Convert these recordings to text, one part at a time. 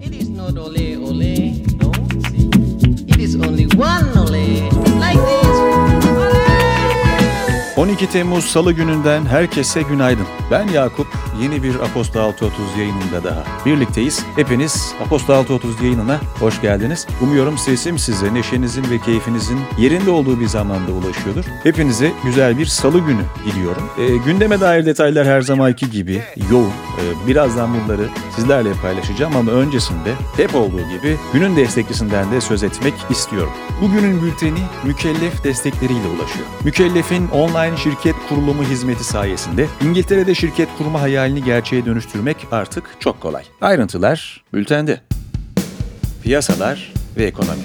It is not ole ole, 12 Temmuz Salı gününden herkese günaydın. Ben Yakup. Yeni bir Apostol 630 yayınında daha birlikteyiz. Hepiniz Apostol 630 yayınına hoş geldiniz. Umuyorum sesim size neşenizin ve keyfinizin yerinde olduğu bir zamanda ulaşıyordur. Hepinize güzel bir salı günü diliyorum. E, gündeme dair detaylar her zamanki gibi yoğun. E, birazdan bunları sizlerle paylaşacağım ama öncesinde hep olduğu gibi günün destekçisinden de söz etmek istiyorum. Bugünün bülteni mükellef destekleriyle ulaşıyor. Mükellefin online şirket kurulumu hizmeti sayesinde İngiltere'de şirket kurma hayalini gerçeğe dönüştürmek artık çok kolay. Ayrıntılar bültende. Piyasalar ve ekonomi.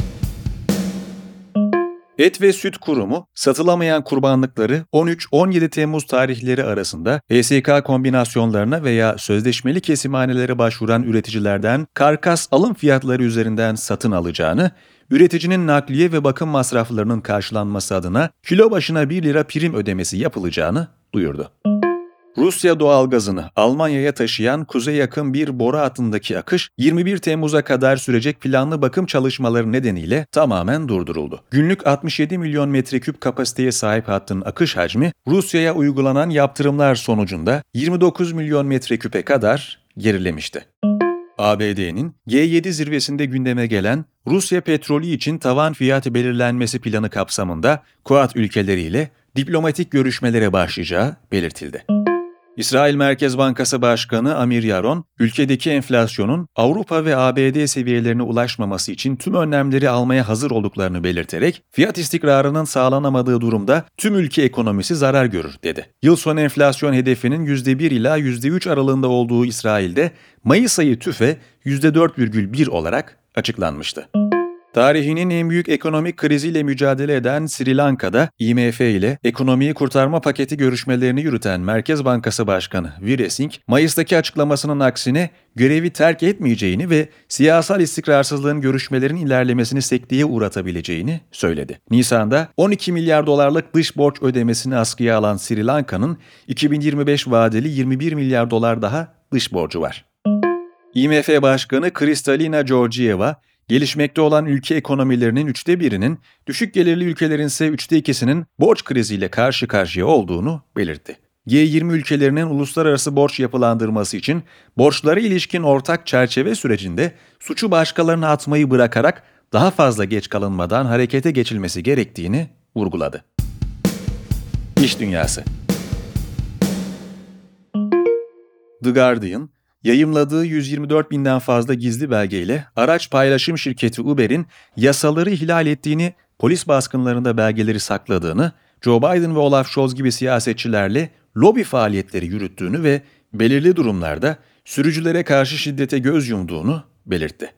Et ve Süt Kurumu satılamayan kurbanlıkları 13-17 Temmuz tarihleri arasında HSK kombinasyonlarına veya sözleşmeli kesimhanelere başvuran üreticilerden karkas alım fiyatları üzerinden satın alacağını, üreticinin nakliye ve bakım masraflarının karşılanması adına kilo başına 1 lira prim ödemesi yapılacağını duyurdu. Rusya doğalgazını Almanya'ya taşıyan kuzey yakın bir boru hattındaki akış 21 Temmuz'a kadar sürecek planlı bakım çalışmaları nedeniyle tamamen durduruldu. Günlük 67 milyon metreküp kapasiteye sahip hattın akış hacmi Rusya'ya uygulanan yaptırımlar sonucunda 29 milyon metreküpe kadar gerilemişti. ABD'nin G7 zirvesinde gündeme gelen Rusya petrolü için tavan fiyat belirlenmesi planı kapsamında Kuat ülkeleriyle diplomatik görüşmelere başlayacağı belirtildi. İsrail Merkez Bankası Başkanı Amir Yaron, ülkedeki enflasyonun Avrupa ve ABD seviyelerine ulaşmaması için tüm önlemleri almaya hazır olduklarını belirterek, fiyat istikrarının sağlanamadığı durumda tüm ülke ekonomisi zarar görür dedi. Yıl sonu enflasyon hedefinin %1 ila %3 aralığında olduğu İsrail'de Mayıs ayı tüfe %4,1 olarak açıklanmıştı. Tarihinin en büyük ekonomik kriziyle mücadele eden Sri Lanka'da IMF ile ekonomiyi kurtarma paketi görüşmelerini yürüten Merkez Bankası Başkanı Singh, Mayıs'taki açıklamasının aksine görevi terk etmeyeceğini ve siyasal istikrarsızlığın görüşmelerin ilerlemesini sekteye uğratabileceğini söyledi. Nisan'da 12 milyar dolarlık dış borç ödemesini askıya alan Sri Lanka'nın 2025 vadeli 21 milyar dolar daha dış borcu var. IMF Başkanı Kristalina Georgieva, gelişmekte olan ülke ekonomilerinin üçte birinin, düşük gelirli ülkelerin ise üçte ikisinin borç kriziyle karşı karşıya olduğunu belirtti. G20 ülkelerinin uluslararası borç yapılandırması için borçlara ilişkin ortak çerçeve sürecinde suçu başkalarına atmayı bırakarak daha fazla geç kalınmadan harekete geçilmesi gerektiğini vurguladı. İş Dünyası The Guardian, yayımladığı 124 binden fazla gizli belgeyle araç paylaşım şirketi Uber'in yasaları ihlal ettiğini, polis baskınlarında belgeleri sakladığını, Joe Biden ve Olaf Scholz gibi siyasetçilerle lobi faaliyetleri yürüttüğünü ve belirli durumlarda sürücülere karşı şiddete göz yumduğunu belirtti.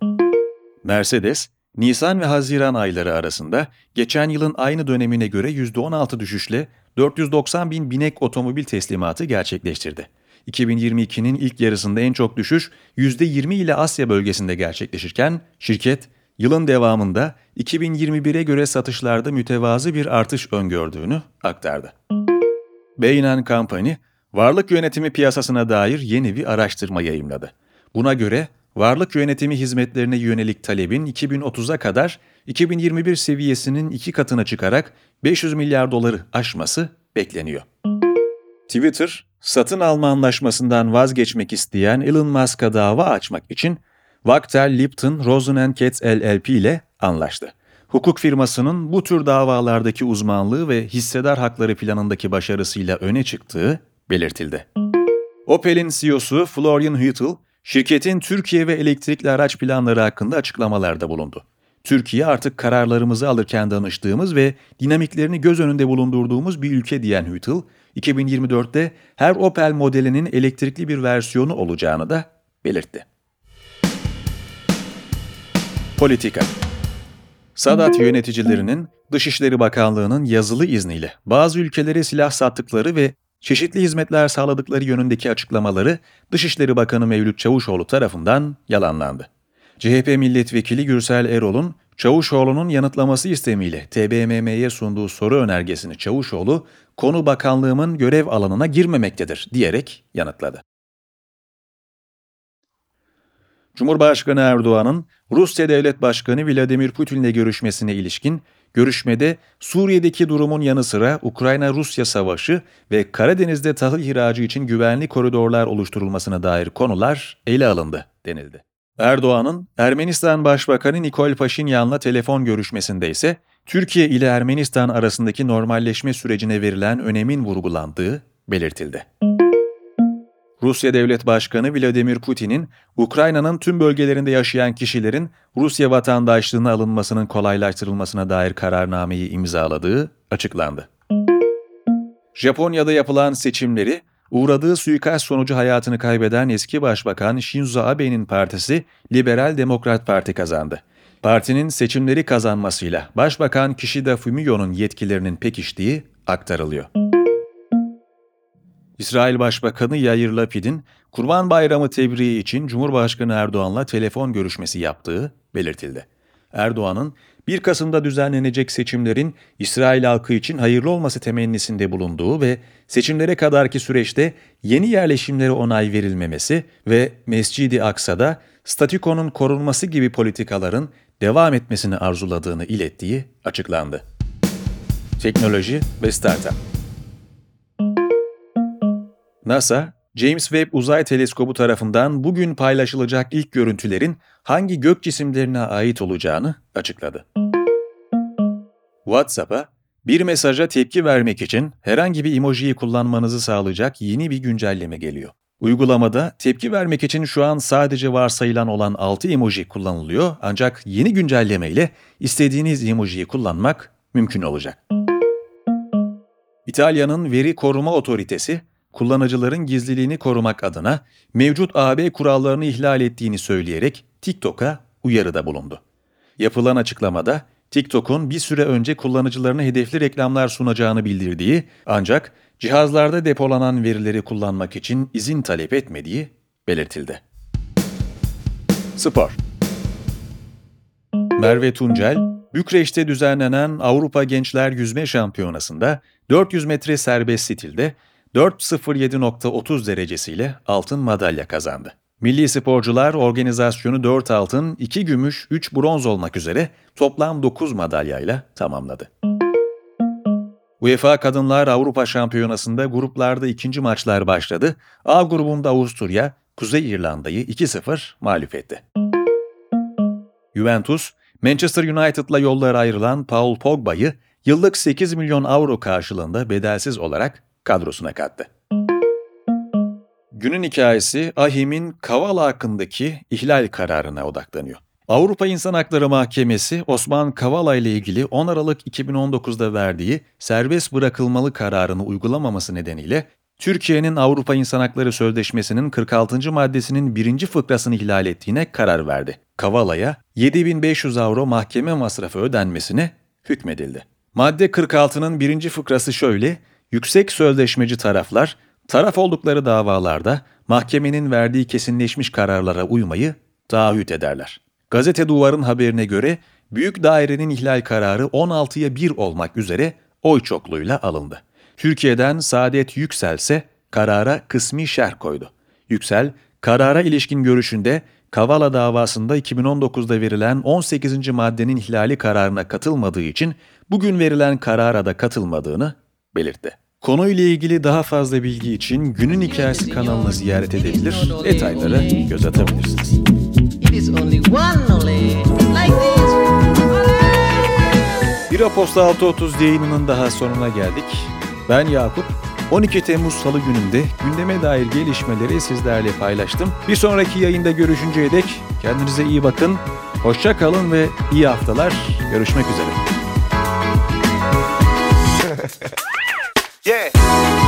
Mercedes, Nisan ve Haziran ayları arasında geçen yılın aynı dönemine göre %16 düşüşle 490 bin binek otomobil teslimatı gerçekleştirdi. 2022'nin ilk yarısında en çok düşüş %20 ile Asya bölgesinde gerçekleşirken şirket yılın devamında 2021'e göre satışlarda mütevazı bir artış öngördüğünü aktardı. Bain Company, varlık yönetimi piyasasına dair yeni bir araştırma yayımladı. Buna göre varlık yönetimi hizmetlerine yönelik talebin 2030'a kadar 2021 seviyesinin iki katına çıkarak 500 milyar doları aşması bekleniyor. Twitter, satın alma anlaşmasından vazgeçmek isteyen Elon Musk'a dava açmak için Wachtell Lipton Rosen Katz LLP ile anlaştı. Hukuk firmasının bu tür davalardaki uzmanlığı ve hissedar hakları planındaki başarısıyla öne çıktığı belirtildi. Opel'in CEO'su Florian Hüttel, şirketin Türkiye ve elektrikli araç planları hakkında açıklamalarda bulundu. Türkiye artık kararlarımızı alırken danıştığımız ve dinamiklerini göz önünde bulundurduğumuz bir ülke diyen Hüttel, 2024'te her Opel modelinin elektrikli bir versiyonu olacağını da belirtti. Politika Sadat yöneticilerinin Dışişleri Bakanlığı'nın yazılı izniyle bazı ülkelere silah sattıkları ve çeşitli hizmetler sağladıkları yönündeki açıklamaları Dışişleri Bakanı Mevlüt Çavuşoğlu tarafından yalanlandı. CHP milletvekili Gürsel Erol'un Çavuşoğlu'nun yanıtlaması istemiyle TBMM'ye sunduğu soru önergesini Çavuşoğlu, konu bakanlığımın görev alanına girmemektedir diyerek yanıtladı. Cumhurbaşkanı Erdoğan'ın Rusya Devlet Başkanı Vladimir Putin'le görüşmesine ilişkin görüşmede Suriye'deki durumun yanı sıra Ukrayna-Rusya savaşı ve Karadeniz'de tahıl ihracı için güvenli koridorlar oluşturulmasına dair konular ele alındı denildi. Erdoğan'ın Ermenistan Başbakanı Nikol Paşinyan'la telefon görüşmesinde ise Türkiye ile Ermenistan arasındaki normalleşme sürecine verilen önemin vurgulandığı belirtildi. Rusya Devlet Başkanı Vladimir Putin'in Ukrayna'nın tüm bölgelerinde yaşayan kişilerin Rusya vatandaşlığına alınmasının kolaylaştırılmasına dair kararnameyi imzaladığı açıklandı. Japonya'da yapılan seçimleri uğradığı suikast sonucu hayatını kaybeden eski başbakan Shinzo Abe'nin partisi Liberal Demokrat Parti kazandı. Partinin seçimleri kazanmasıyla Başbakan Kishida Fumio'nun yetkilerinin pekiştiği aktarılıyor. İsrail Başbakanı Yair Lapid'in Kurban Bayramı tebriği için Cumhurbaşkanı Erdoğan'la telefon görüşmesi yaptığı belirtildi. Erdoğan'ın 1 Kasım'da düzenlenecek seçimlerin İsrail halkı için hayırlı olması temennisinde bulunduğu ve seçimlere kadarki süreçte yeni yerleşimlere onay verilmemesi ve Mescidi Aksa'da statükonun korunması gibi politikaların devam etmesini arzuladığını ilettiği açıklandı. Teknoloji ve Startup NASA, James Webb Uzay Teleskobu tarafından bugün paylaşılacak ilk görüntülerin hangi gök cisimlerine ait olacağını açıkladı. WhatsApp'a bir mesaja tepki vermek için herhangi bir emojiyi kullanmanızı sağlayacak yeni bir güncelleme geliyor. Uygulamada tepki vermek için şu an sadece varsayılan olan 6 emoji kullanılıyor ancak yeni güncelleme ile istediğiniz emojiyi kullanmak mümkün olacak. İtalya'nın Veri Koruma Otoritesi, kullanıcıların gizliliğini korumak adına mevcut AB kurallarını ihlal ettiğini söyleyerek TikTok'a uyarıda bulundu. Yapılan açıklamada TikTok'un bir süre önce kullanıcılarına hedefli reklamlar sunacağını bildirdiği ancak cihazlarda depolanan verileri kullanmak için izin talep etmediği belirtildi. Spor Merve Tuncel, Bükreş'te düzenlenen Avrupa Gençler Yüzme Şampiyonası'nda 400 metre serbest stilde 4.07.30 derecesiyle altın madalya kazandı. Milli sporcular organizasyonu 4 altın, 2 gümüş, 3 bronz olmak üzere toplam 9 madalyayla tamamladı. UEFA Kadınlar Avrupa Şampiyonası'nda gruplarda ikinci maçlar başladı. A grubunda Avusturya, Kuzey İrlanda'yı 2-0 mağlup etti. Juventus, Manchester United'la yollar ayrılan Paul Pogba'yı yıllık 8 milyon avro karşılığında bedelsiz olarak kadrosuna kattı. Günün hikayesi Ahim'in Kavala hakkındaki ihlal kararına odaklanıyor. Avrupa İnsan Hakları Mahkemesi Osman Kavala ile ilgili 10 Aralık 2019'da verdiği serbest bırakılmalı kararını uygulamaması nedeniyle Türkiye'nin Avrupa İnsan Hakları Sözleşmesi'nin 46. maddesinin birinci fıkrasını ihlal ettiğine karar verdi. Kavala'ya 7500 avro mahkeme masrafı ödenmesine hükmedildi. Madde 46'nın birinci fıkrası şöyle, yüksek sözleşmeci taraflar, taraf oldukları davalarda mahkemenin verdiği kesinleşmiş kararlara uymayı taahhüt ederler. Gazete Duvar'ın haberine göre büyük dairenin ihlal kararı 16'ya 1 olmak üzere oy çokluğuyla alındı. Türkiye'den Saadet Yüksel ise karara kısmi şerh koydu. Yüksel, karara ilişkin görüşünde Kavala davasında 2019'da verilen 18. maddenin ihlali kararına katılmadığı için bugün verilen karara da katılmadığını belirtti. Konuyla ilgili daha fazla bilgi için Günün Hikayesi kanalını ziyaret edebilir, detaylara göz atabilirsiniz. It is only one ole, like this. Bir Aposta 6.30 yayınının daha sonuna geldik. Ben Yakup. 12 Temmuz Salı gününde gündeme dair gelişmeleri sizlerle paylaştım. Bir sonraki yayında görüşünceye dek kendinize iyi bakın, hoşça kalın ve iyi haftalar. Görüşmek üzere. Yeah.